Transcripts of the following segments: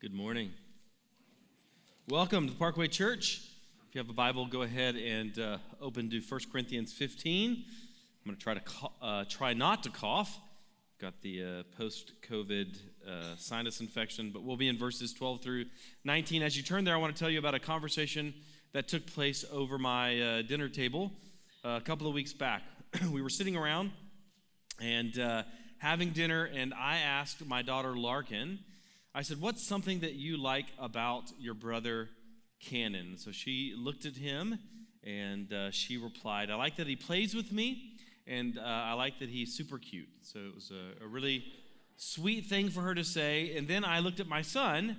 Good morning. Welcome to Parkway Church. If you have a Bible, go ahead and uh, open to 1 Corinthians 15. I'm going to try to uh, try not to cough. Got the uh, post-COVID uh, sinus infection, but we'll be in verses 12 through 19. As you turn there, I want to tell you about a conversation that took place over my uh, dinner table uh, a couple of weeks back. we were sitting around and having dinner, and I asked my daughter Larkin I said, What's something that you like about your brother Cannon? So she looked at him and uh, she replied, I like that he plays with me and uh, I like that he's super cute. So it was a, a really sweet thing for her to say. And then I looked at my son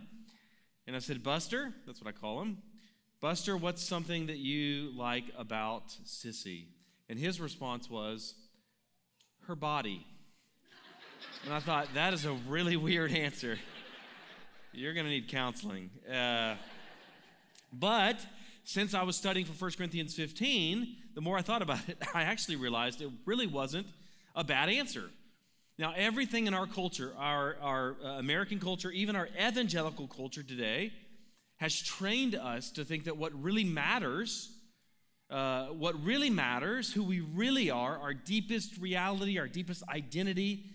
and I said, Buster, that's what I call him. Buster, what's something that you like about Sissy? And his response was, her body. And I thought, that is a really weird answer. You're going to need counseling. Uh, but since I was studying for 1 Corinthians 15, the more I thought about it, I actually realized it really wasn't a bad answer. Now, everything in our culture, our, our uh, American culture, even our evangelical culture today, has trained us to think that what really matters, uh, what really matters, who we really are, our deepest reality, our deepest identity,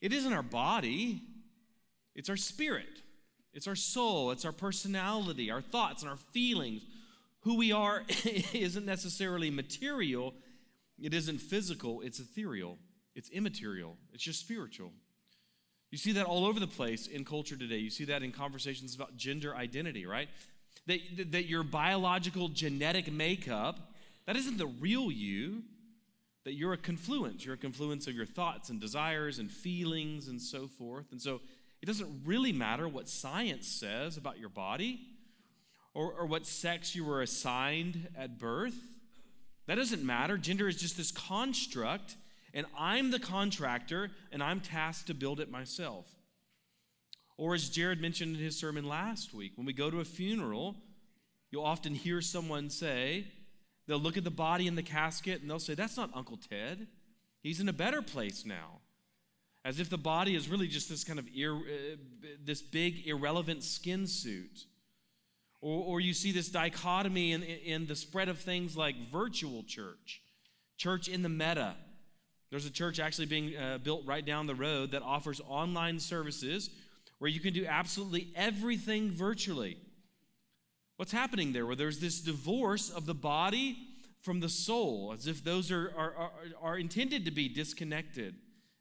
it isn't our body, it's our spirit. It's our soul, it's our personality, our thoughts, and our feelings. Who we are isn't necessarily material, it isn't physical, it's ethereal, it's immaterial, it's just spiritual. You see that all over the place in culture today. You see that in conversations about gender identity, right? That, that your biological genetic makeup, that isn't the real you, that you're a confluence. You're a confluence of your thoughts and desires and feelings and so forth. And so it doesn't really matter what science says about your body or, or what sex you were assigned at birth. That doesn't matter. Gender is just this construct, and I'm the contractor, and I'm tasked to build it myself. Or as Jared mentioned in his sermon last week, when we go to a funeral, you'll often hear someone say, they'll look at the body in the casket and they'll say, That's not Uncle Ted. He's in a better place now as if the body is really just this kind of ir- uh, this big irrelevant skin suit. Or, or you see this dichotomy in, in the spread of things like virtual church church in the meta. There's a church actually being uh, built right down the road that offers online services where you can do absolutely everything virtually. What's happening there? Where there's this divorce of the body from the soul as if those are, are, are, are intended to be disconnected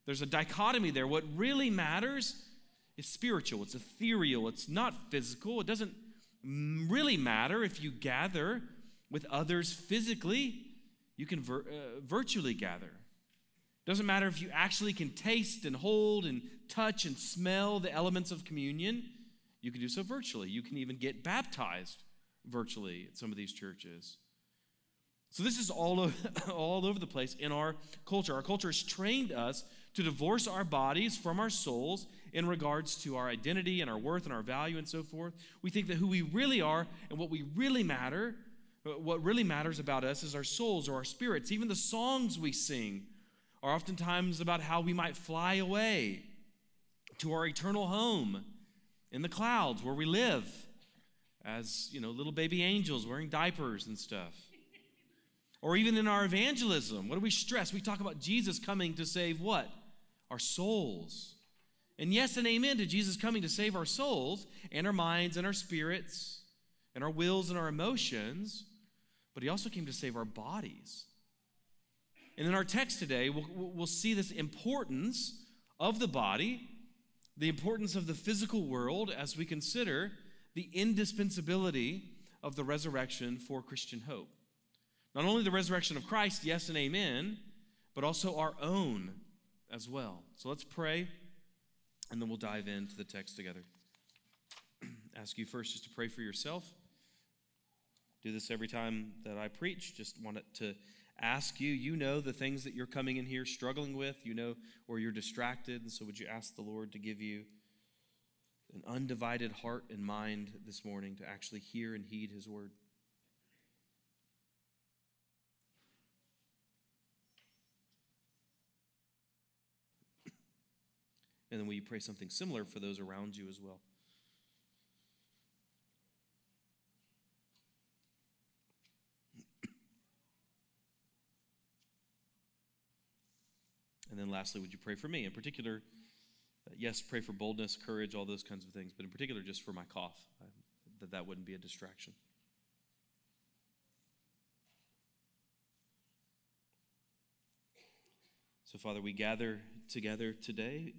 there's a dichotomy there. What really matters is spiritual, it's ethereal, it's not physical. It doesn't really matter if you gather with others physically, you can vir- uh, virtually gather. Doesn't matter if you actually can taste and hold and touch and smell the elements of communion, you can do so virtually. You can even get baptized virtually at some of these churches. So, this is all over, all over the place in our culture. Our culture has trained us to divorce our bodies from our souls in regards to our identity and our worth and our value and so forth. We think that who we really are and what we really matter, what really matters about us is our souls or our spirits. Even the songs we sing are oftentimes about how we might fly away to our eternal home in the clouds where we live as, you know, little baby angels wearing diapers and stuff. Or even in our evangelism, what do we stress? We talk about Jesus coming to save what? Our souls. And yes and amen to Jesus coming to save our souls and our minds and our spirits and our wills and our emotions, but he also came to save our bodies. And in our text today, we'll, we'll see this importance of the body, the importance of the physical world as we consider the indispensability of the resurrection for Christian hope. Not only the resurrection of Christ, yes and amen, but also our own as well. So let's pray, and then we'll dive into the text together. Ask you first just to pray for yourself. Do this every time that I preach. Just want to ask you. You know the things that you're coming in here struggling with. You know where you're distracted. And so, would you ask the Lord to give you an undivided heart and mind this morning to actually hear and heed His word? And then will you pray something similar for those around you as well? And then lastly, would you pray for me? In particular, uh, yes, pray for boldness, courage, all those kinds of things, but in particular, just for my cough, uh, that that wouldn't be a distraction. So, Father, we gather together today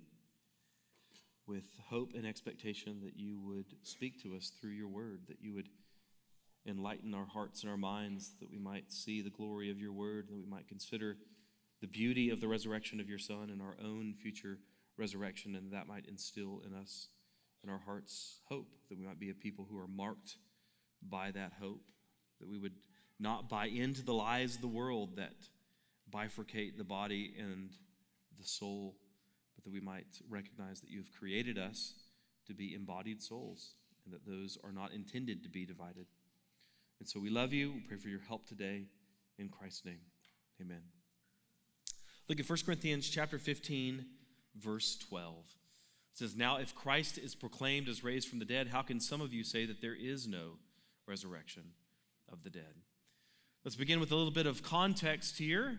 with hope and expectation that you would speak to us through your word, that you would enlighten our hearts and our minds, that we might see the glory of your word, that we might consider the beauty of the resurrection of your Son and our own future resurrection, and that might instill in us, in our hearts, hope, that we might be a people who are marked by that hope, that we would not buy into the lies of the world that bifurcate the body and the soul, but that we might recognize that you have created us to be embodied souls and that those are not intended to be divided. And so we love you. We pray for your help today. In Christ's name, amen. Look at 1 Corinthians chapter 15, verse 12. It says, Now if Christ is proclaimed as raised from the dead, how can some of you say that there is no resurrection of the dead? Let's begin with a little bit of context here.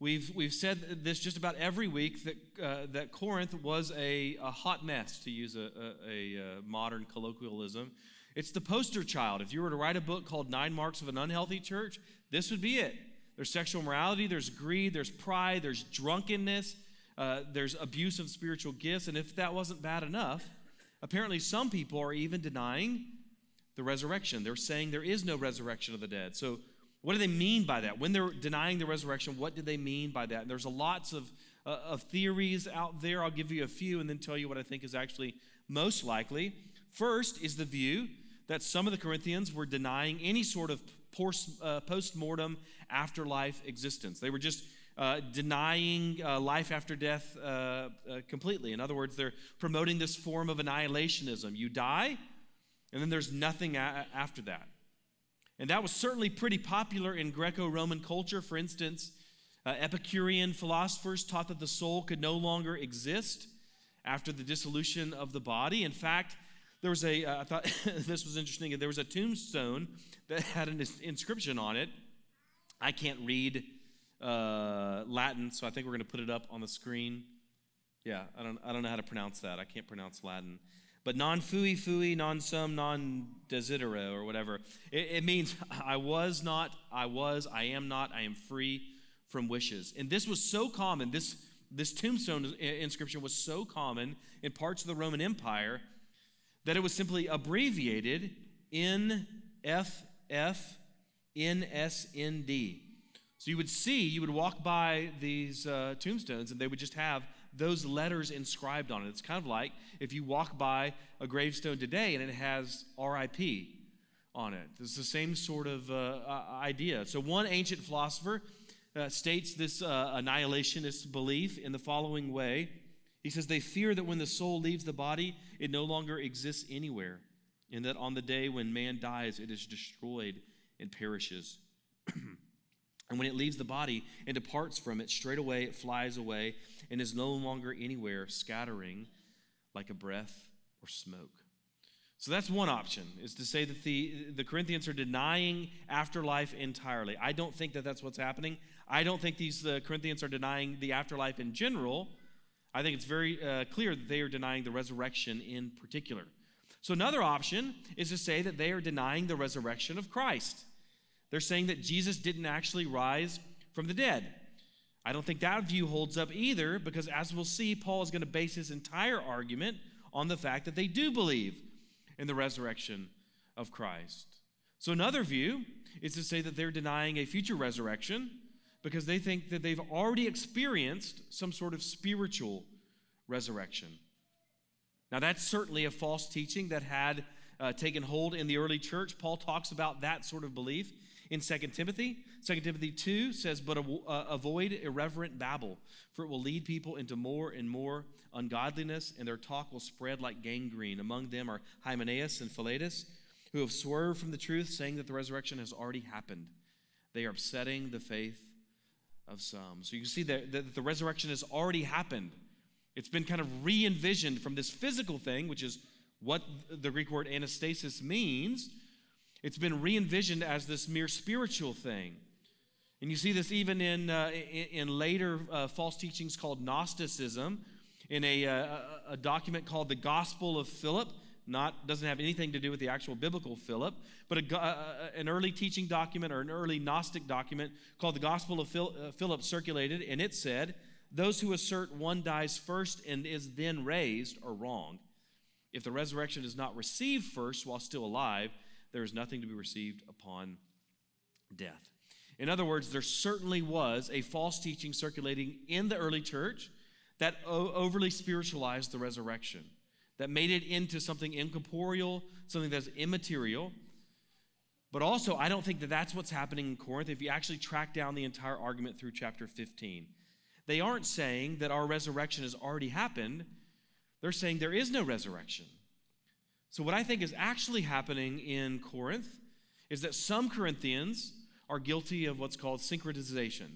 We've, we've said this just about every week that, uh, that Corinth was a, a, hot mess, to use a, a, a, uh, modern colloquialism. It's the poster child. If you were to write a book called Nine Marks of an Unhealthy Church, this would be it. There's sexual morality, there's greed, there's pride, there's drunkenness, uh, there's abuse of spiritual gifts. And if that wasn't bad enough, apparently some people are even denying the resurrection. They're saying there is no resurrection of the dead. So what do they mean by that? When they're denying the resurrection, what do they mean by that? And there's a lots of, uh, of theories out there. I'll give you a few and then tell you what I think is actually most likely. First is the view that some of the Corinthians were denying any sort of uh, post mortem afterlife existence. They were just uh, denying uh, life after death uh, uh, completely. In other words, they're promoting this form of annihilationism. You die, and then there's nothing a- after that. And that was certainly pretty popular in Greco Roman culture. For instance, uh, Epicurean philosophers taught that the soul could no longer exist after the dissolution of the body. In fact, there was a. Uh, I thought this was interesting, there was a tombstone that had an inscription on it. I can't read uh, Latin, so I think we're going to put it up on the screen. Yeah, I don't, I don't know how to pronounce that. I can't pronounce Latin but non fui fui, non sum, non desidero, or whatever. It, it, means I was not, I was, I am not, I am free from wishes. And this was so common, this, this tombstone inscription was so common in parts of the Roman Empire that it was simply abbreviated in F F N S N D. So you would see, you would walk by these uh, tombstones and they would just have those letters inscribed on it. It's kind of like if you walk by a gravestone today and it has RIP on it. It's the same sort of uh, idea. So, one ancient philosopher uh, states this uh, annihilationist belief in the following way He says, They fear that when the soul leaves the body, it no longer exists anywhere, and that on the day when man dies, it is destroyed and perishes. And when it leaves the body and departs from it, straightway it flies away and is no longer anywhere, scattering like a breath or smoke. So that's one option, is to say that the, the Corinthians are denying afterlife entirely. I don't think that that's what's happening. I don't think these the Corinthians are denying the afterlife in general. I think it's very uh, clear that they are denying the resurrection in particular. So another option is to say that they are denying the resurrection of Christ. They're saying that Jesus didn't actually rise from the dead. I don't think that view holds up either because, as we'll see, Paul is going to base his entire argument on the fact that they do believe in the resurrection of Christ. So, another view is to say that they're denying a future resurrection because they think that they've already experienced some sort of spiritual resurrection. Now, that's certainly a false teaching that had uh, taken hold in the early church. Paul talks about that sort of belief in 2 Timothy. 2 Timothy 2 says, But uh, avoid irreverent babble, for it will lead people into more and more ungodliness, and their talk will spread like gangrene. Among them are Hymenaeus and Philetus, who have swerved from the truth, saying that the resurrection has already happened. They are upsetting the faith of some. So you can see that, that the resurrection has already happened. It's been kind of re envisioned from this physical thing, which is what the Greek word anastasis means, it's been re envisioned as this mere spiritual thing. And you see this even in, uh, in, later uh, false teachings called Gnosticism, in a, uh, a document called the Gospel of Philip. Not doesn't have anything to do with the actual biblical Philip, but a, uh, uh, an early teaching document or an early Gnostic document called the Gospel of Phil, Philip circulated, and it said, "Those who assert one dies first and is then raised are wrong. If the resurrection is not received first while still alive, there is nothing to be received upon death." In other words, there certainly was a false teaching circulating in the early church that o- overly spiritualized the resurrection, that made it into something incorporeal, something that's immaterial. But also, I don't think that that's what's happening in Corinth if you actually track down the entire argument through chapter 15. They aren't saying that our resurrection has already happened, they're saying there is no resurrection. So, what I think is actually happening in Corinth is that some Corinthians are guilty of what's called syncretization.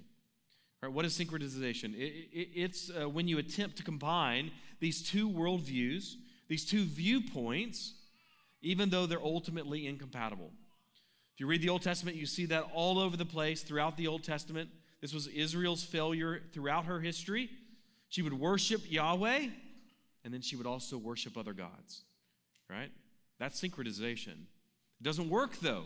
Right, what is syncretization? It, it, it's uh, when you attempt to combine these two worldviews, these two viewpoints, even though they're ultimately incompatible. If you read the Old Testament, you see that all over the place throughout the Old Testament. This was Israel's failure throughout her history. She would worship Yahweh, and then she would also worship other gods. Right? That's syncretization. It doesn't work, though.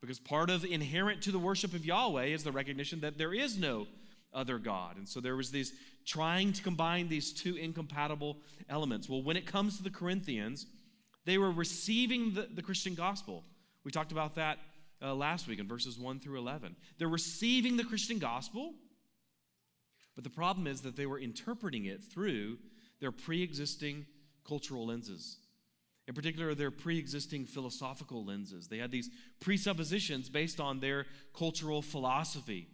Because part of inherent to the worship of Yahweh is the recognition that there is no other God. And so there was this trying to combine these two incompatible elements. Well, when it comes to the Corinthians, they were receiving the, the Christian gospel. We talked about that uh, last week in verses 1 through 11. They're receiving the Christian gospel, but the problem is that they were interpreting it through their pre existing cultural lenses in particular their pre existing philosophical lenses. They had these presuppositions based on their cultural philosophy.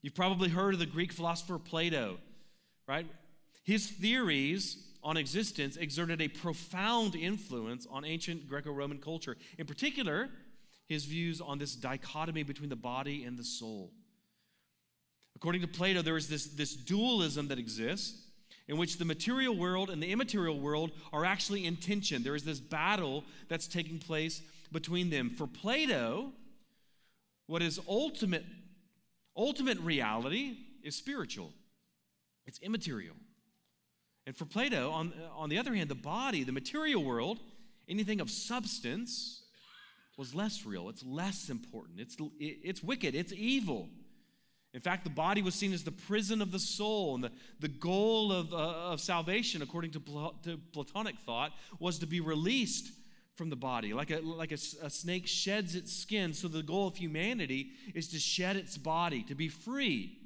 You've probably heard of the Greek philosopher Plato, right? His theories on existence exerted a profound influence on ancient Greco Roman culture, in particular, his views on this dichotomy between the body and the soul. According to Plato, there is this, this dualism that exists in which the material world and the immaterial world are actually in tension. There is this battle that's taking place between them. For Plato, what is ultimate ultimate reality is spiritual. It's immaterial. And for Plato, on, on the other hand, the body, the material world, anything of substance was less real. It's less important. It's, it's wicked. It's evil. In fact, the body was seen as the prison of the soul, and the, the goal of, uh, of salvation, according to, Pl- to Platonic thought, was to be released from the body. Like, a, like a, a snake sheds its skin, so the goal of humanity is to shed its body, to be free,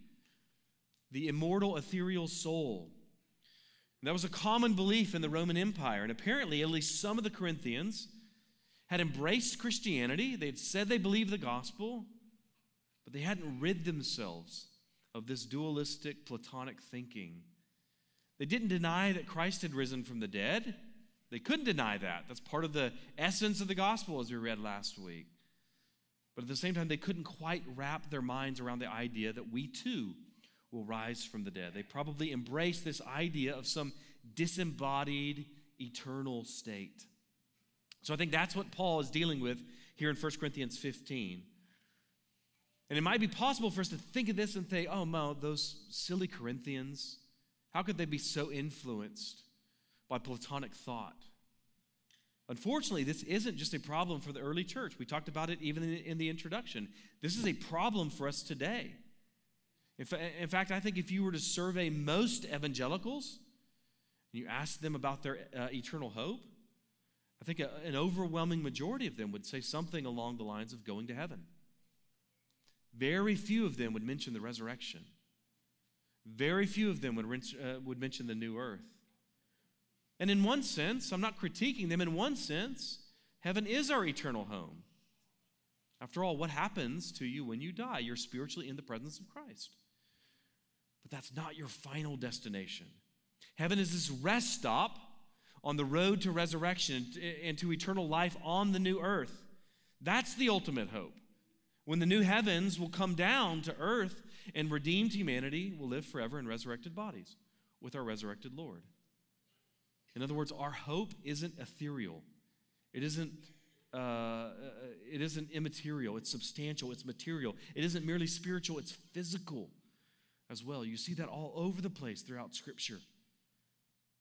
the immortal, ethereal soul. And that was a common belief in the Roman Empire, and apparently, at least some of the Corinthians had embraced Christianity. They had said they believed the gospel. But they hadn't rid themselves of this dualistic Platonic thinking. They didn't deny that Christ had risen from the dead. They couldn't deny that. That's part of the essence of the gospel, as we read last week. But at the same time, they couldn't quite wrap their minds around the idea that we too will rise from the dead. They probably embraced this idea of some disembodied eternal state. So I think that's what Paul is dealing with here in 1 Corinthians 15. And it might be possible for us to think of this and think, oh, no, those silly Corinthians, how could they be so influenced by Platonic thought? Unfortunately, this isn't just a problem for the early church. We talked about it even in the introduction. This is a problem for us today. In, fact, I think if you were to survey most evangelicals and you ask them about their uh, eternal hope, I think a, an overwhelming majority of them would say something along the lines of going to heaven. Very few of them would mention the resurrection. Very few of them would, uh, would mention the new earth. And in one sense, I'm not critiquing them, in one sense, heaven is our eternal home. After all, what happens to you when you die? You're spiritually in the presence of Christ. But that's not your final destination. Heaven is this rest stop on the road to resurrection and to eternal life on the new earth. That's the ultimate hope. When the new heavens will come down to earth and redeemed humanity will live forever in resurrected bodies with our resurrected Lord. In other words, our hope isn't ethereal, it isn't uh, it isn't immaterial, it's substantial, it's material. It isn't merely spiritual, it's physical as well. You see that all over the place throughout Scripture.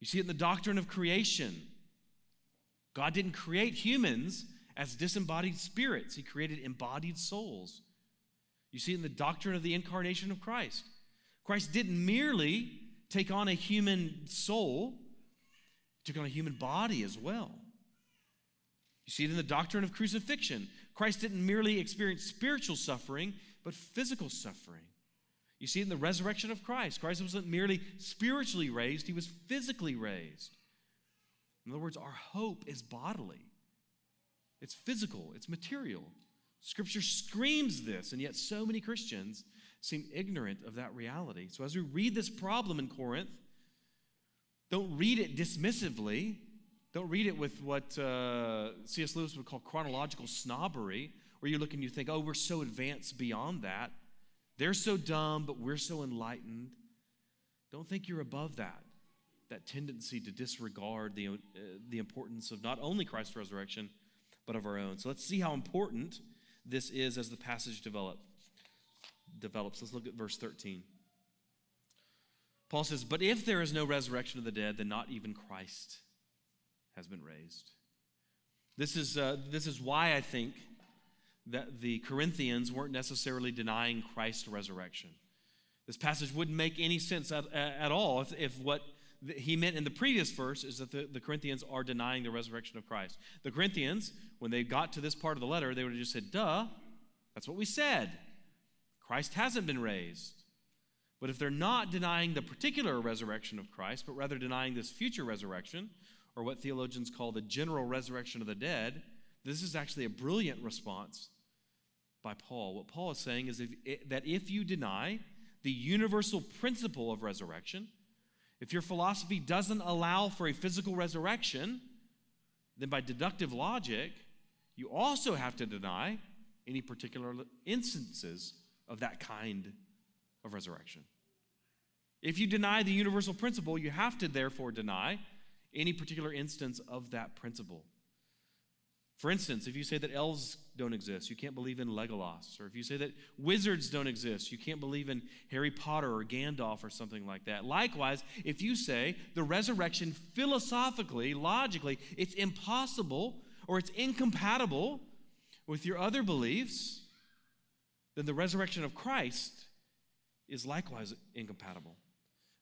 You see it in the doctrine of creation. God didn't create humans as disembodied spirits, He created embodied souls. You see it in the doctrine of the incarnation of Christ. Christ didn't merely take on a human soul, he took on a human body as well. You see it in the doctrine of crucifixion. Christ didn't merely experience spiritual suffering, but physical suffering. You see it in the resurrection of Christ. Christ wasn't merely spiritually raised, he was physically raised. In other words, our hope is bodily, it's physical, it's material. Scripture screams this, and yet so many Christians seem ignorant of that reality. So as we read this problem in Corinth, don't read it dismissively. Don't read it with what uh, C.S. Lewis would call chronological snobbery, where you look and you think, oh, we're so advanced beyond that. They're so dumb, but we're so enlightened. Don't think you're above that, that tendency to disregard the, uh, the importance of not only Christ's resurrection, but of our own. So let's see how important this is as the passage develop, develops. Let's look at verse 13. Paul says, But if there is no resurrection of the dead, then not even Christ has been raised. This is, uh, this is why I think that the Corinthians weren't necessarily denying Christ's resurrection. This passage wouldn't make any sense at, at all if, if what he meant in the previous verse is that the, the Corinthians are denying the resurrection of Christ. The Corinthians, when they got to this part of the letter, they would have just said, duh, that's what we said. Christ hasn't been raised. But if they're not denying the particular resurrection of Christ, but rather denying this future resurrection, or what theologians call the general resurrection of the dead, this is actually a brilliant response by Paul. What Paul is saying is if, that if you deny the universal principle of resurrection, if your philosophy doesn't allow for a physical resurrection, then by deductive logic, you also have to deny any particular instances of that kind of resurrection. If you deny the universal principle, you have to therefore deny any particular instance of that principle. For instance, if you say that elves don't exist, you can't believe in Legolas. Or if you say that wizards don't exist, you can't believe in Harry Potter or Gandalf or something like that. Likewise, if you say the resurrection philosophically, logically, it's impossible or it's incompatible with your other beliefs, then the resurrection of Christ is likewise incompatible.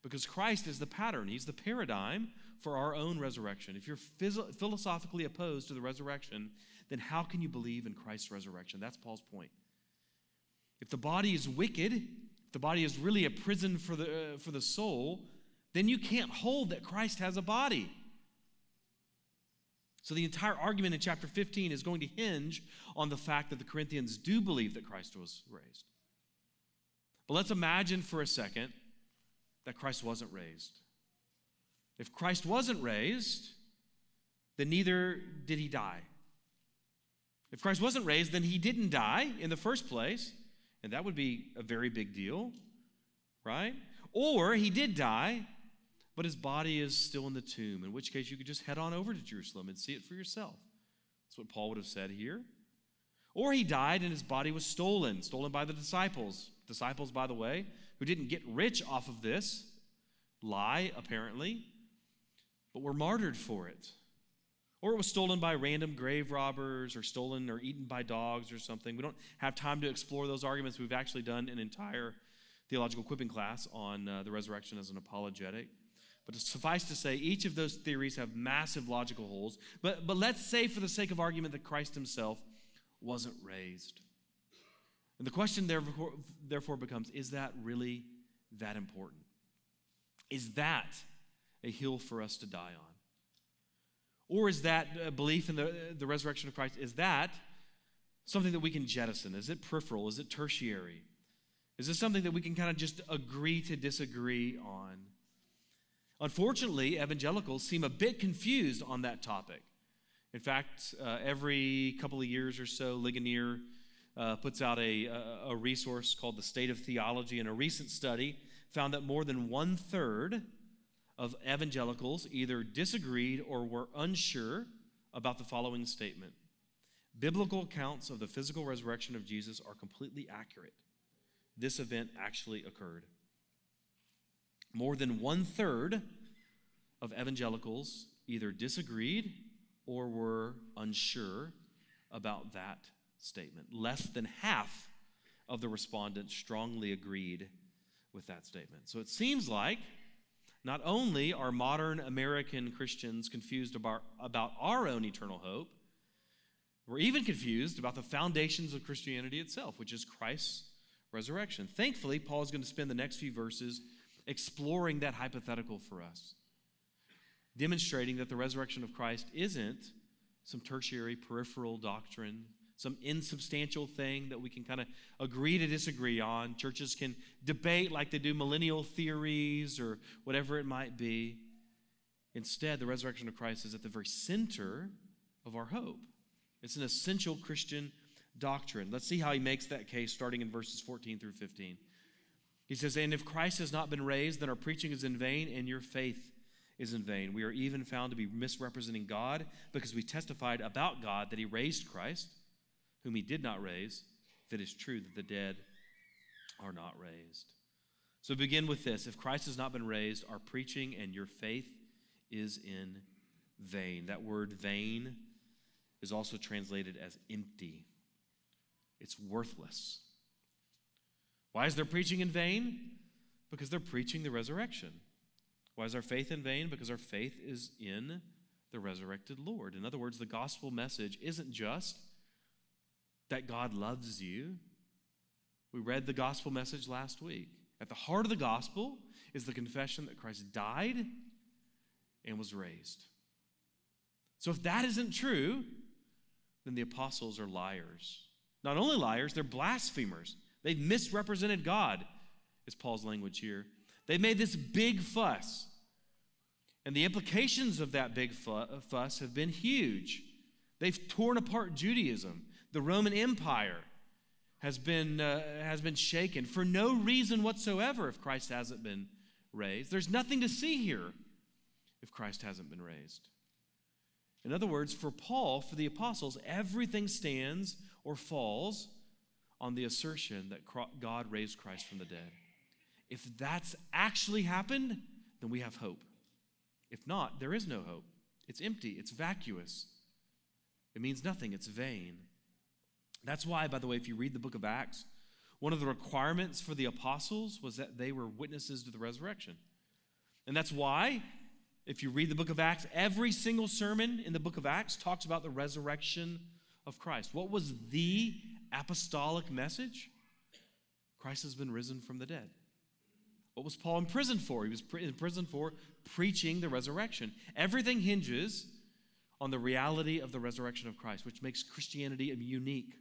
Because Christ is the pattern, He's the paradigm for our own resurrection. If you're phys- philosophically opposed to the resurrection, then how can you believe in Christ's resurrection? That's Paul's point. If the body is wicked, if the body is really a prison for the, uh, for the soul, then you can't hold that Christ has a body. So the entire argument in chapter 15 is going to hinge on the fact that the Corinthians do believe that Christ was raised. But let's imagine for a second that Christ wasn't raised. If Christ wasn't raised, then neither did he die. If Christ wasn't raised, then he didn't die in the first place, and that would be a very big deal, right? Or he did die, but his body is still in the tomb, in which case you could just head on over to Jerusalem and see it for yourself. That's what Paul would have said here. Or he died and his body was stolen, stolen by the disciples. Disciples, by the way, who didn't get rich off of this lie, apparently, but we were martyred for it. Or it was stolen by random grave robbers or stolen or eaten by dogs or something. We don't have time to explore those arguments. We've actually done an entire theological equipping class on uh, the resurrection as an apologetic. But suffice to say, each of those theories have massive logical holes. But, but let's say, for the sake of argument, that Christ himself wasn't raised. And the question therefore, therefore becomes is that really that important? Is that a hill for us to die on? Or is that uh, belief in the, the resurrection of Christ, is that something that we can jettison? Is it peripheral? Is it tertiary? Is this something that we can kind of just agree to disagree on? Unfortunately, evangelicals seem a bit confused on that topic. In fact, uh, every couple of years or so, Ligonier uh, puts out a, a, a resource called The State of Theology, and a recent study found that more than one third of evangelicals either disagreed or were unsure about the following statement biblical accounts of the physical resurrection of Jesus are completely accurate. This event actually occurred. More than one third of evangelicals either disagreed or were unsure about that statement. Less than half of the respondents strongly agreed with that statement. So it seems like not only are modern American Christians confused about, about our own eternal hope, we're even confused about the foundations of Christianity itself, which is Christ's resurrection. Thankfully, Paul is going to spend the next few verses exploring that hypothetical for us, demonstrating that the resurrection of Christ isn't some tertiary peripheral doctrine, some insubstantial thing that we can kind of agree to disagree on. Churches can debate like they do millennial theories or whatever it might be. Instead, the resurrection of Christ is at the very center of our hope. It's an essential Christian doctrine. Let's see how he makes that case starting in verses 14 through 15. He says, And if Christ has not been raised, then our preaching is in vain and your faith is in vain. We are even found to be misrepresenting God because we testified about God that he raised Christ, whom he did not raise, if it is true that the dead are not raised. So begin with this. If Christ has not been raised, our preaching and your faith is in vain. That word vain is also translated as empty. It's worthless. Why is their preaching in vain? Because they're preaching the resurrection. Why is our faith in vain? Because our faith is in the resurrected Lord. In other words, the gospel message isn't just that God loves you. We read the gospel message last week. At the heart of the gospel is the confession that Christ died and was raised. So if that isn't true, then the apostles are liars. Not only liars, they're blasphemers. They've misrepresented God, is Paul's language here. They've made this big fuss. And the implications of that big fuss have been huge. They've torn apart Judaism. The Roman Empire has been, uh, has been shaken for no reason whatsoever if Christ hasn't been raised. There's nothing to see here if Christ hasn't been raised. In other words, for Paul, for the apostles, everything stands or falls on the assertion that God raised Christ from the dead. If that's actually happened, then we have hope. If not, there is no hope. It's empty, it's vacuous. It means nothing, it's vain. That's why, by the way, if you read the book of Acts, one of the requirements for the apostles was that they were witnesses to the resurrection. And that's why, if you read the book of Acts, every single sermon in the book of Acts talks about the resurrection of Christ. What was the apostolic message? Christ has been risen from the dead. What was Paul in prison for? He was in prison for preaching the resurrection. Everything hinges on the reality of the resurrection of Christ, which makes Christianity a unique.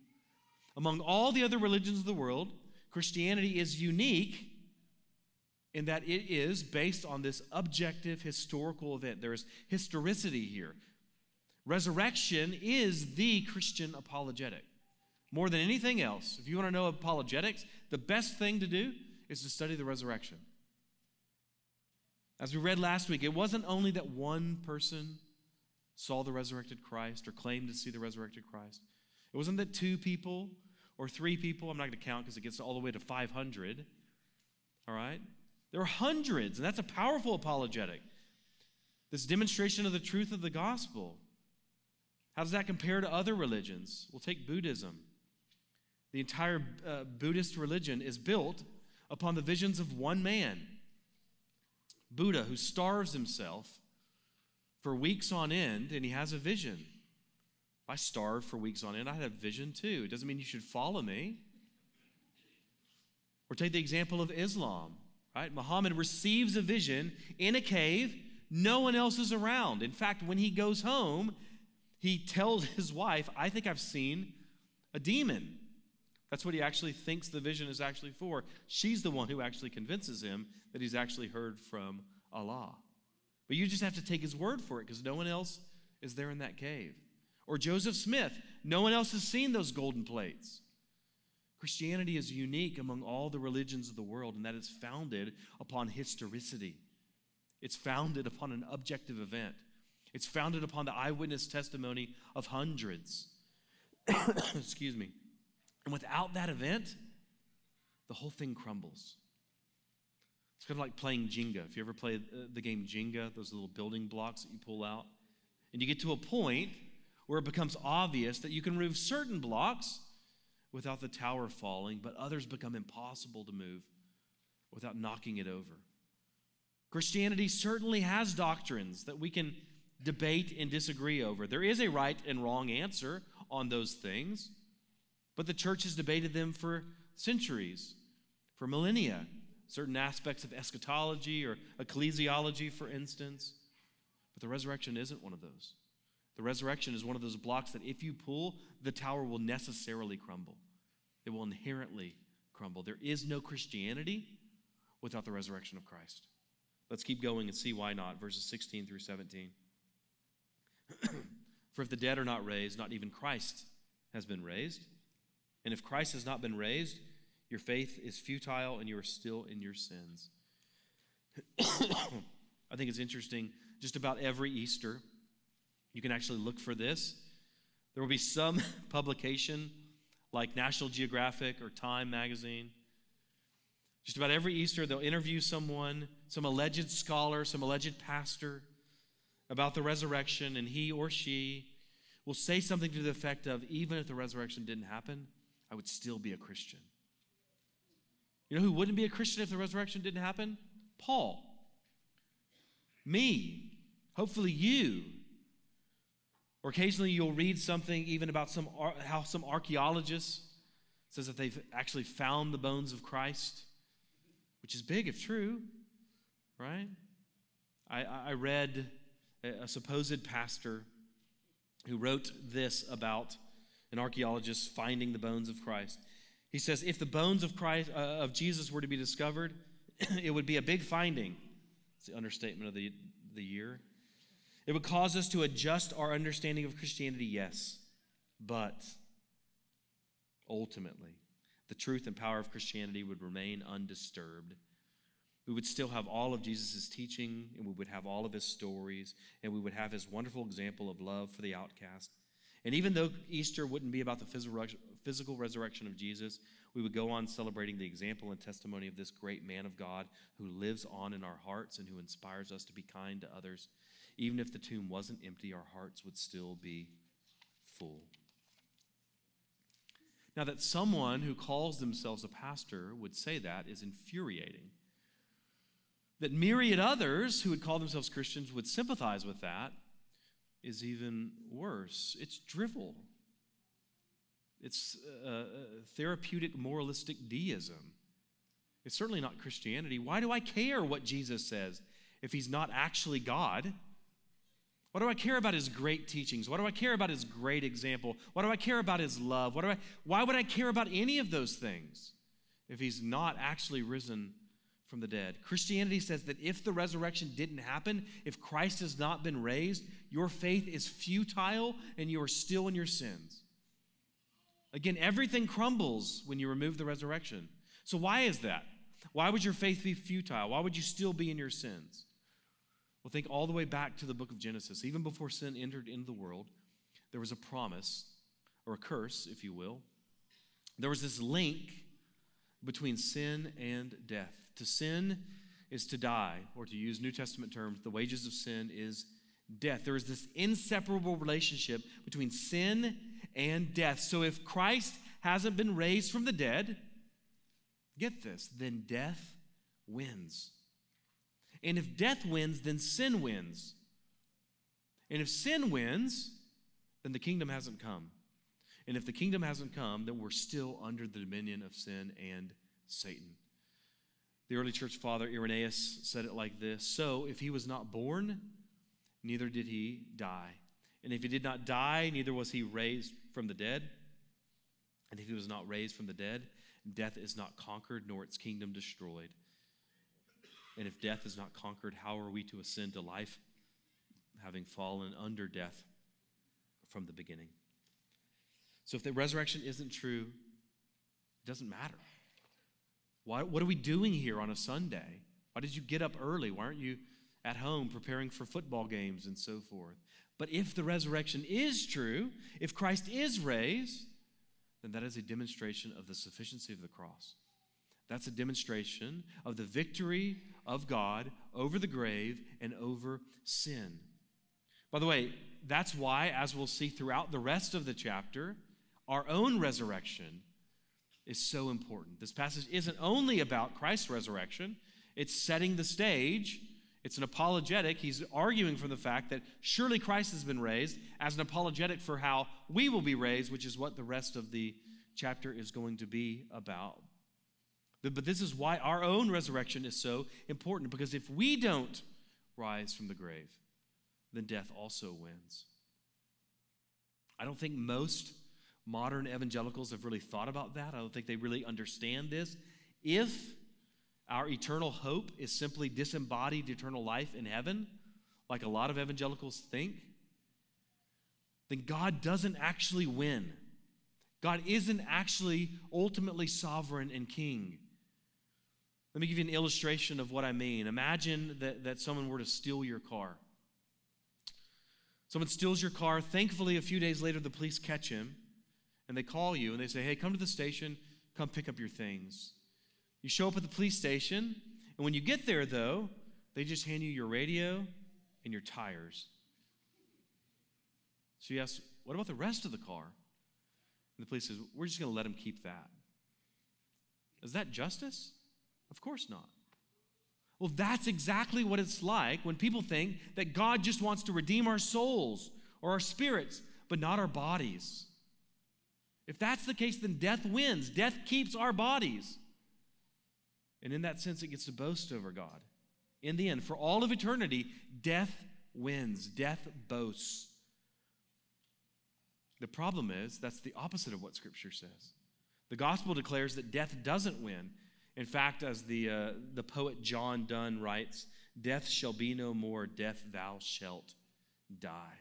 Among all the other religions of the world, Christianity is unique in that it is based on this objective historical event. There is historicity here. Resurrection is the Christian apologetic. More than anything else, if you want to know apologetics, the best thing to do is to study the resurrection. As we read last week, it wasn't only that one person saw the resurrected Christ or claimed to see the resurrected Christ. It wasn't that two people or three people, I'm not going to count because it gets all the way to 500. All right? There are hundreds, and that's a powerful apologetic. This demonstration of the truth of the gospel. How does that compare to other religions? We'll take Buddhism. The entire uh, Buddhist religion is built upon the visions of one man, Buddha, who starves himself for weeks on end, and he has a vision. I starved for weeks on end, I had a vision too. It doesn't mean you should follow me. Or take the example of Islam, right? Muhammad receives a vision in a cave, no one else is around. In fact, when he goes home, he tells his wife, I think I've seen a demon. That's what he actually thinks the vision is actually for. She's the one who actually convinces him that he's actually heard from Allah. But you just have to take his word for it because no one else is there in that cave. Or Joseph Smith, no one else has seen those golden plates. Christianity is unique among all the religions of the world in that it's founded upon historicity. It's founded upon an objective event. It's founded upon the eyewitness testimony of hundreds. Excuse me. And without that event, the whole thing crumbles. It's kind of like playing Jenga. If you ever play uh, the game Jenga, those little building blocks that you pull out, and you get to a point where it becomes obvious that you can remove certain blocks without the tower falling, but others become impossible to move without knocking it over. Christianity certainly has doctrines that we can debate and disagree over. There is a right and wrong answer on those things, but the church has debated them for centuries, for millennia. Certain aspects of eschatology or ecclesiology, for instance. But the resurrection isn't one of those. The resurrection is one of those blocks that if you pull, the tower will necessarily crumble. It will inherently crumble. There is no Christianity without the resurrection of Christ. Let's keep going and see why not. Verses 16 through 17. For if the dead are not raised, not even Christ has been raised. And if Christ has not been raised, your faith is futile and you are still in your sins. I think it's interesting, just about every Easter, you can actually look for this. There will be some publication like National Geographic or Time magazine. Just about every Easter, they'll interview someone, some alleged scholar, some alleged pastor about the resurrection, and he or she will say something to the effect of even if the resurrection didn't happen, I would still be a Christian. You know who wouldn't be a Christian if the resurrection didn't happen? Paul. Me. Hopefully you. Or occasionally you'll read something even about some how some archaeologists says that they've actually found the bones of Christ, which is big if true, right? I, I read a supposed pastor who wrote this about an archaeologist finding the bones of Christ. He says, if the bones of Christ uh, of Jesus were to be discovered, it would be a big finding. It's the understatement of the, the year. It would cause us to adjust our understanding of Christianity, yes, but ultimately, the truth and power of Christianity would remain undisturbed we would still have all of Jesus' teaching, and we would have all of his stories, and we would have his wonderful example of love for the outcast. And even though Easter wouldn't be about the physical resurrection of Jesus, we would go on celebrating the example and testimony of this great man of God who lives on in our hearts and who inspires us to be kind to others. Even if the tomb wasn't empty, our hearts would still be full. Now, that someone who calls themselves a pastor would say that is infuriating that myriad others who would call themselves Christians would sympathize with that is even worse. It's drivel. It's uh, therapeutic moralistic deism. It's certainly not Christianity. Why do I care what Jesus says if he's not actually God? What do I care about his great teachings? What do I care about his great example? Why do I care about his love? Why, do I, why would I care about any of those things if he's not actually risen from the dead. Christianity says that if the resurrection didn't happen, if Christ has not been raised, your faith is futile and you are still in your sins. Again, everything crumbles when you remove the resurrection. So, why is that? Why would your faith be futile? Why would you still be in your sins? Well, think all the way back to the book of Genesis. Even before sin entered into the world, there was a promise, or a curse, if you will. There was this link between sin and death. To sin is to die, or to use New Testament terms, the wages of sin is death. There is this inseparable relationship between sin and death. So if Christ hasn't been raised from the dead, get this, then death wins. And if death wins, then sin wins. And if sin wins, then the kingdom hasn't come. And if the kingdom hasn't come, then we're still under the dominion of sin and Satan. The early church father Irenaeus said it like this So, if he was not born, neither did he die. And if he did not die, neither was he raised from the dead. And if he was not raised from the dead, death is not conquered, nor its kingdom destroyed. And if death is not conquered, how are we to ascend to life, having fallen under death from the beginning? So if the resurrection isn't true, it doesn't matter. Why, what are we doing here on a Sunday? Why did you get up early? Why aren't you at home preparing for football games and so forth. But if the resurrection is true, if Christ is raised, then that is a demonstration of the sufficiency of the cross. That's a demonstration of the victory of God over the grave and over sin. By the way, that's why, as we'll see throughout the rest of the chapter, our own resurrection is so important. This passage isn't only about Christ's resurrection, it's setting the stage. It's an apologetic. He's arguing from the fact that surely Christ has been raised as an apologetic for how we will be raised, which is what the rest of the chapter is going to be about. But this is why our own resurrection is so important, because if we don't rise from the grave, then death also wins. I don't think most modern evangelicals have really thought about that. I don't think they really understand this. If our eternal hope is simply disembodied eternal life in heaven, like a lot of evangelicals think, then God doesn't actually win. God isn't actually ultimately sovereign and king. Let me give you an illustration of what I mean. Imagine that, that someone were to steal your car. Someone steals your car. Thankfully, a few days later, the police catch him and they call you and they say, Hey, come to the station, come pick up your things. You show up at the police station, and when you get there, though, they just hand you your radio and your tires. So you ask, What about the rest of the car? And the police says, We're just going to let them keep that. Is that justice? Of course not. Well, that's exactly what it's like when people think that God just wants to redeem our souls or our spirits, but not our bodies. If that's the case, then death wins. Death keeps our bodies. And in that sense, it gets to boast over God. In the end, for all of eternity, death wins, death boasts. The problem is, that's the opposite of what Scripture says. The gospel declares that death doesn't win. In fact, as the, uh, the poet John Donne writes, Death shall be no more, death thou shalt die.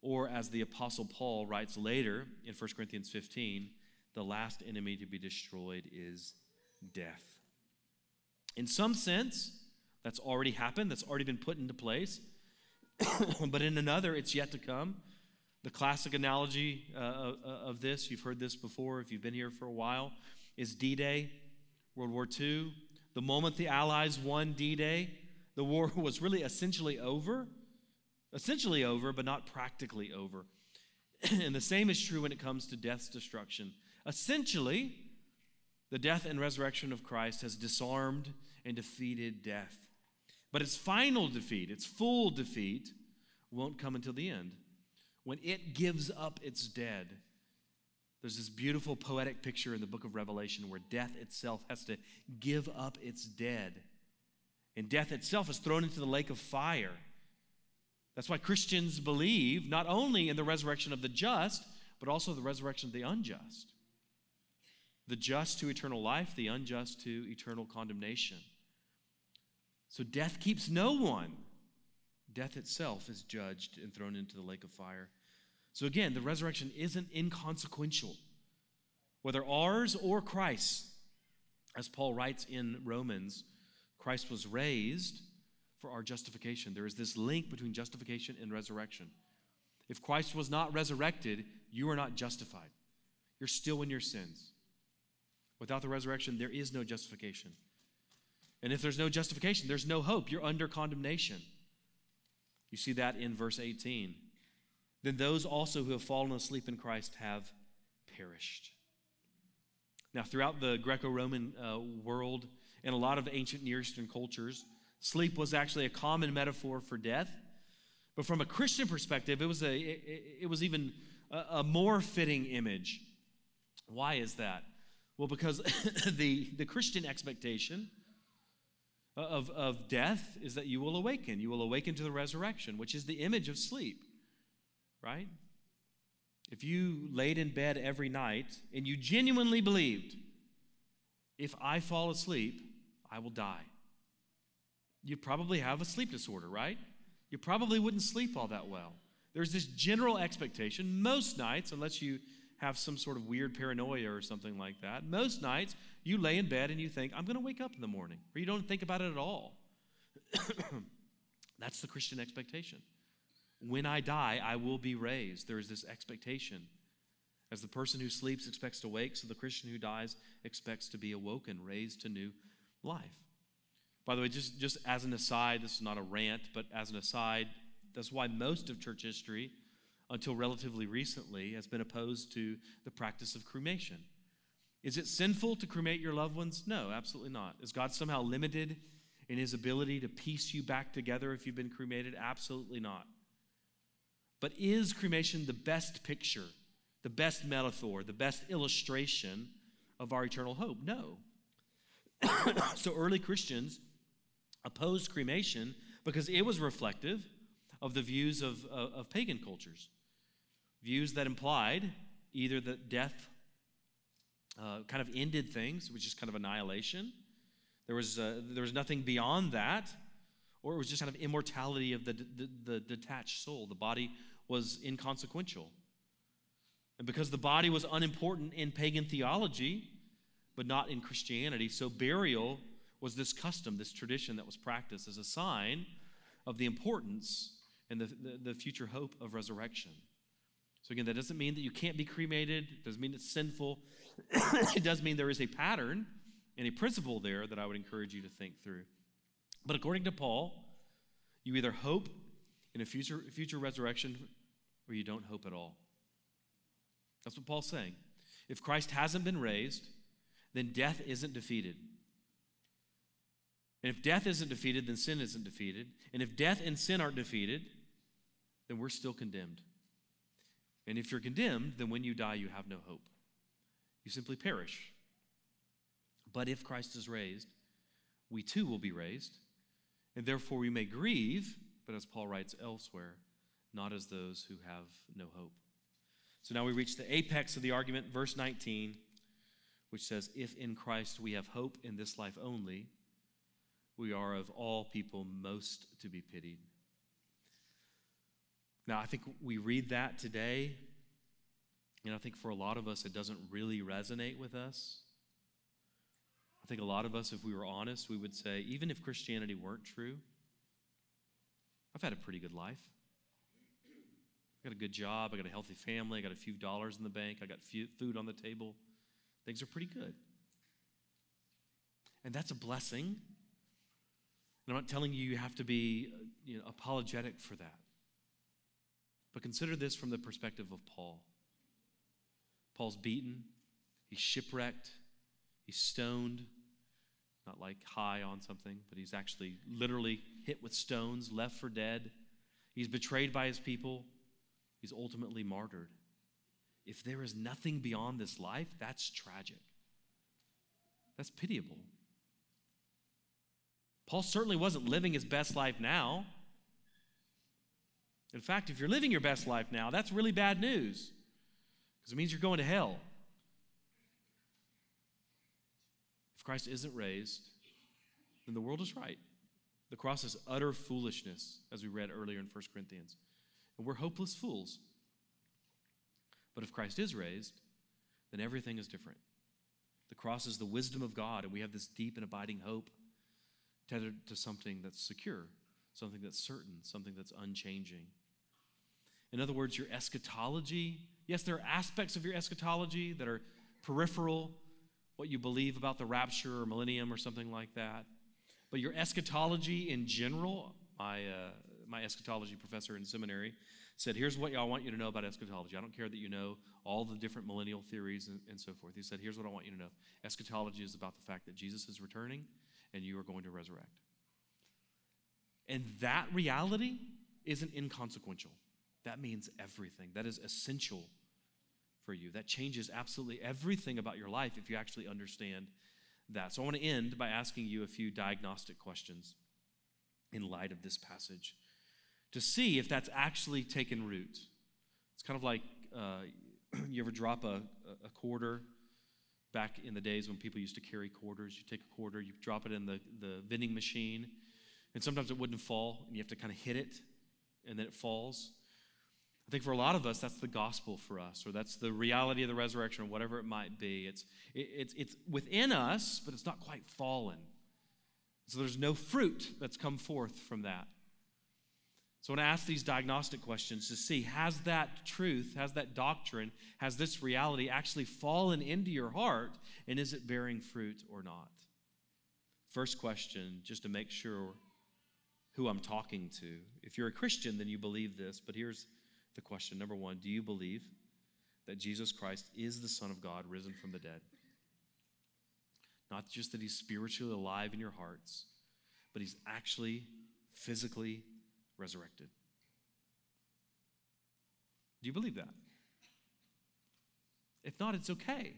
Or as the Apostle Paul writes later in 1 Corinthians 15, the last enemy to be destroyed is death. In some sense, that's already happened, that's already been put into place. but in another, it's yet to come. The classic analogy uh, uh, of this, you've heard this before if you've been here for a while, is D Day, World War II. The moment the Allies won D Day, the war was really essentially over. Essentially over, but not practically over. and the same is true when it comes to death's destruction. Essentially, the death and resurrection of Christ has disarmed and defeated death. But its final defeat, its full defeat, won't come until the end. When it gives up its dead, there's this beautiful poetic picture in the book of Revelation where death itself has to give up its dead. And death itself is thrown into the lake of fire. That's why Christians believe not only in the resurrection of the just, but also the resurrection of the unjust the just to eternal life, the unjust to eternal condemnation. So death keeps no one. Death itself is judged and thrown into the lake of fire. So again, the resurrection isn't inconsequential, whether ours or Christ's. As Paul writes in Romans, Christ was raised for our justification. There is this link between justification and resurrection. If Christ was not resurrected, you are not justified. You're still in your sins. Without the resurrection, there is no justification. And if there's no justification, there's no hope. You're under condemnation. You see that in verse 18. Then those also who have fallen asleep in Christ have perished. Now, throughout the Greco Roman uh, world and a lot of ancient Near Eastern cultures, sleep was actually a common metaphor for death. But from a Christian perspective, it was, a, it, it was even a, a more fitting image. Why is that? Well, because the, the Christian expectation of, of death is that you will awaken. You will awaken to the resurrection, which is the image of sleep, right? If you laid in bed every night and you genuinely believed, if I fall asleep, I will die, you'd probably have a sleep disorder, right? You probably wouldn't sleep all that well. There's this general expectation most nights, unless you have some sort of weird paranoia or something like that. Most nights, you lay in bed and you think, I'm going to wake up in the morning, or you don't think about it at all. That's the Christian expectation. When I die, I will be raised. There is this expectation. As the person who sleeps expects to wake, so the Christian who dies expects to be awoken, raised to new life. By the way, just, just as an aside, this is not a rant, but as an aside, that's why most of church history, until relatively recently, has been opposed to the practice of cremation. Is it sinful to cremate your loved ones? No, absolutely not. Is God somehow limited in his ability to piece you back together if you've been cremated? Absolutely not. But is cremation the best picture, the best metaphor, the best illustration of our eternal hope? No. so early Christians opposed cremation because it was reflective of the views of, of, of pagan cultures. Views that implied either that death uh, kind of ended things, which is kind of annihilation. There was, uh, there was nothing beyond that, or it was just kind of immortality of the, the, the detached soul. The body was inconsequential. And because the body was unimportant in pagan theology, but not in Christianity, so burial was this custom, this tradition that was practiced as a sign of the importance and the, the, the future hope of resurrection. So, again, that doesn't mean that you can't be cremated, it doesn't mean it's sinful. it does mean there is a pattern and a principle there that I would encourage you to think through. But according to Paul, you either hope in a future, future resurrection or you don't hope at all. That's what Paul's saying. If Christ hasn't been raised, then death isn't defeated. And if death isn't defeated, then sin isn't defeated. And if death and sin aren't defeated, then we're still condemned. And if you're condemned, then when you die, you have no hope. You simply perish. But if Christ is raised, we too will be raised. And therefore we may grieve, but as Paul writes elsewhere, not as those who have no hope. So now we reach the apex of the argument, verse 19, which says, If in Christ we have hope in this life only, we are of all people most to be pitied. Now, I think we read that today, and I think for a lot of us, it doesn't really resonate with us. I think a lot of us, if we were honest, we would say, even if Christianity weren't true, I've had a pretty good life. I got a good job. I got a healthy family. I got a few dollars in the bank. I got food on the table. Things are pretty good. And that's a blessing. And I'm not telling you you have to be uh, you know, apologetic for that. But consider this from the perspective of Paul. Paul's beaten, he's shipwrecked, he's stoned, not like high on something, but he's actually literally hit with stones, left for dead. He's betrayed by his people, he's ultimately martyred. If there is nothing beyond this life, that's tragic. That's pitiable. Paul certainly wasn't living his best life now. In fact, if you're living your best life now, that's really bad news because it means you're going to hell. If Christ isn't raised, then the world is right. The cross is utter foolishness, as we read earlier in 1 Corinthians. And we're hopeless fools. But if Christ is raised, then everything is different. The cross is the wisdom of God, and we have this deep and abiding hope tethered to something that's secure, something that's certain, something that's unchanging. In other words, your eschatology, yes, there are aspects of your eschatology that are peripheral, what you believe about the rapture or millennium or something like that. But your eschatology in general, my, uh, my eschatology professor in seminary said, Here's what I want you to know about eschatology. I don't care that you know all the different millennial theories and, and so forth. He said, Here's what I want you to know eschatology is about the fact that Jesus is returning and you are going to resurrect. And that reality isn't inconsequential. That means everything. That is essential for you. That changes absolutely everything about your life if you actually understand that. So I want to end by asking you a few diagnostic questions in light of this passage to see if that's actually taken root. It's kind of like uh, you ever drop a, a quarter back in the days when people used to carry quarters. You take a quarter, you drop it in the, the vending machine, and sometimes it wouldn't fall, and you have to kind of hit it, and then it falls. I think for a lot of us, that's the gospel for us, or that's the reality of the resurrection, or whatever it might be. It's, it, it's, it's within us, but it's not quite fallen. So there's no fruit that's come forth from that. So I want to ask these diagnostic questions to see has that truth, has that doctrine, has this reality actually fallen into your heart, and is it bearing fruit or not? First question, just to make sure who I'm talking to. If you're a Christian, then you believe this, but here's the question number one Do you believe that Jesus Christ is the Son of God risen from the dead? Not just that he's spiritually alive in your hearts, but he's actually physically resurrected. Do you believe that? If not, it's okay.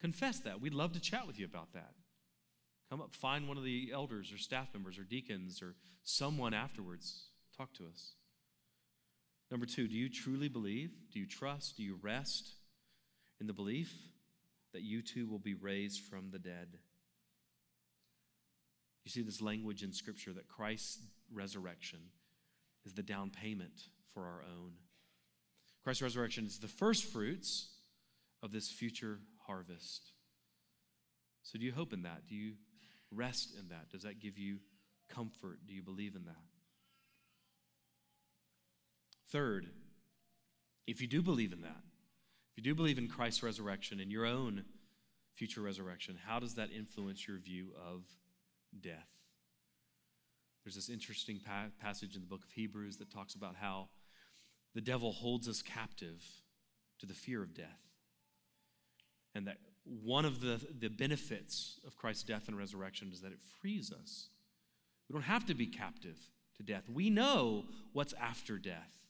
Confess that. We'd love to chat with you about that. Come up, find one of the elders or staff members or deacons or someone afterwards. Talk to us. Number two, do you truly believe? Do you trust? Do you rest in the belief that you too will be raised from the dead? You see this language in Scripture that Christ's resurrection is the down payment for our own. Christ's resurrection is the first fruits of this future harvest. So, do you hope in that? Do you rest in that? Does that give you comfort? Do you believe in that? Third, if you do believe in that, if you do believe in Christ's resurrection and your own future resurrection, how does that influence your view of death? There's this interesting pa- passage in the book of Hebrews that talks about how the devil holds us captive to the fear of death. And that one of the, the benefits of Christ's death and resurrection is that it frees us. We don't have to be captive to death. We know what's after death.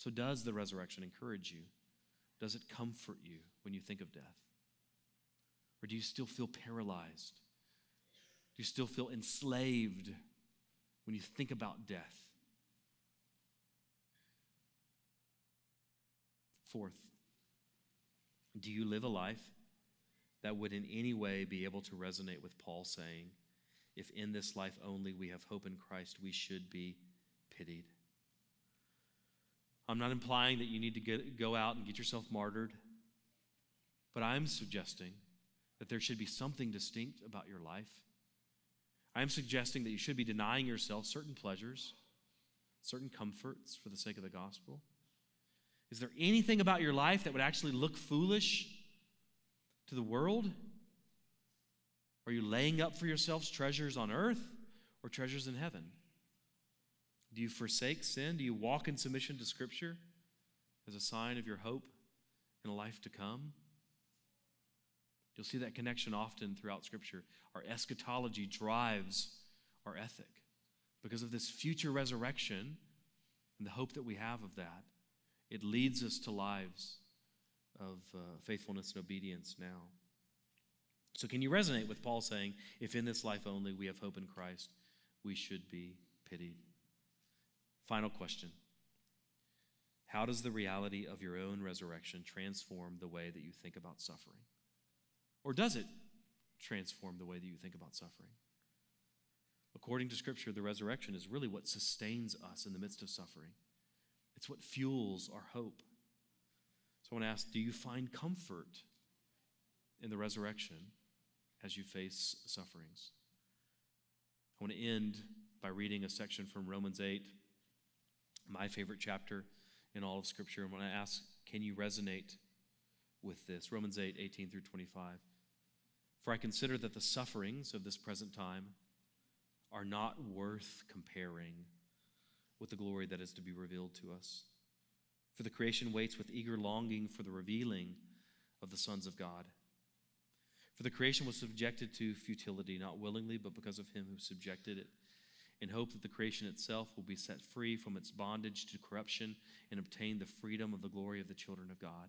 So, does the resurrection encourage you? Does it comfort you when you think of death? Or do you still feel paralyzed? Do you still feel enslaved when you think about death? Fourth, do you live a life that would in any way be able to resonate with Paul saying, if in this life only we have hope in Christ, we should be pitied? I'm not implying that you need to get, go out and get yourself martyred, but I'm suggesting that there should be something distinct about your life. I'm suggesting that you should be denying yourself certain pleasures, certain comforts for the sake of the gospel. Is there anything about your life that would actually look foolish to the world? Are you laying up for yourselves treasures on earth or treasures in heaven? Do you forsake sin? Do you walk in submission to Scripture as a sign of your hope in a life to come? You'll see that connection often throughout Scripture. Our eschatology drives our ethic because of this future resurrection and the hope that we have of that. It leads us to lives of uh, faithfulness and obedience now. So, can you resonate with Paul saying, if in this life only we have hope in Christ, we should be pitied? Final question How does the reality of your own resurrection transform the way that you think about suffering? Or does it transform the way that you think about suffering? According to Scripture, the resurrection is really what sustains us in the midst of suffering. It's what fuels our hope. So I want to ask do you find comfort in the resurrection as you face sufferings? I want to end by reading a section from Romans 8 my favorite chapter in all of Scripture. And when I ask, can you resonate with this? Romans 8, 18 through 25. For I consider that the sufferings of this present time are not worth comparing with the glory that is to be revealed to us. For the creation waits with eager longing for the revealing of the sons of God. For the creation was subjected to futility, not willingly, but because of him who subjected it in hope that the creation itself will be set free from its bondage to corruption and obtain the freedom of the glory of the children of God.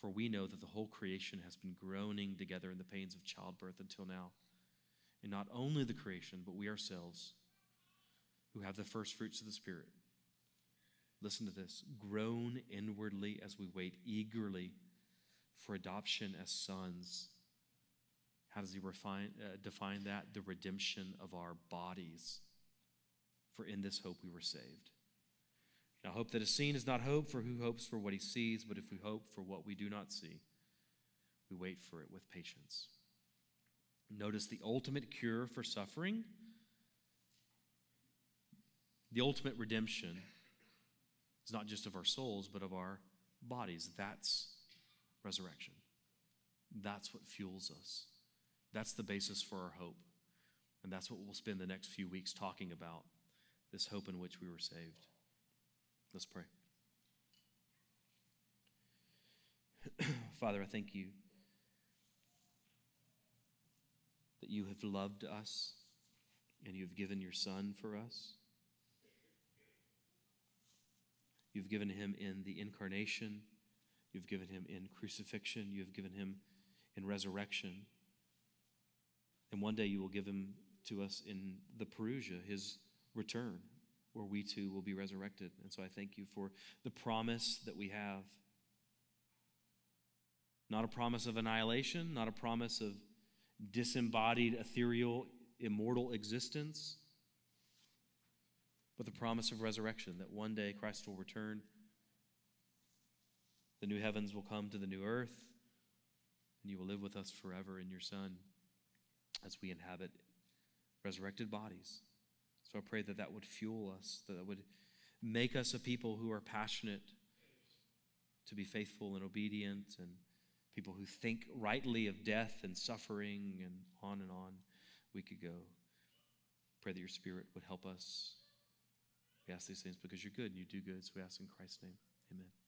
For we know that the whole creation has been groaning together in the pains of childbirth until now. And not only the creation, but we ourselves, who have the first fruits of the Spirit, listen to this groan inwardly as we wait eagerly for adoption as sons how does he refine, uh, define that? The redemption of our bodies. For in this hope we were saved. Now, hope that is seen is not hope, for who hopes for what he sees, but if we hope for what we do not see, we wait for it with patience. Notice the ultimate cure for suffering, the ultimate redemption is not just of our souls, but of our bodies. That's resurrection. That's what fuels us. That's the basis for our hope. And that's what we'll spend the next few weeks talking about this hope in which we were saved. Let's pray. Father, I thank you that you have loved us and you have given your Son for us. You've given him in the incarnation, you've given him in crucifixion, you have given him in resurrection. And one day you will give him to us in the Parousia, his return, where we too will be resurrected. And so I thank you for the promise that we have. Not a promise of annihilation, not a promise of disembodied, ethereal, immortal existence, but the promise of resurrection that one day Christ will return. The new heavens will come to the new earth, and you will live with us forever in your Son as we inhabit resurrected bodies. So I pray that that would fuel us, that it would make us a people who are passionate to be faithful and obedient and people who think rightly of death and suffering and on and on we could go. Pray that your spirit would help us. We ask these things because you're good and you do good. So we ask in Christ's name. Amen.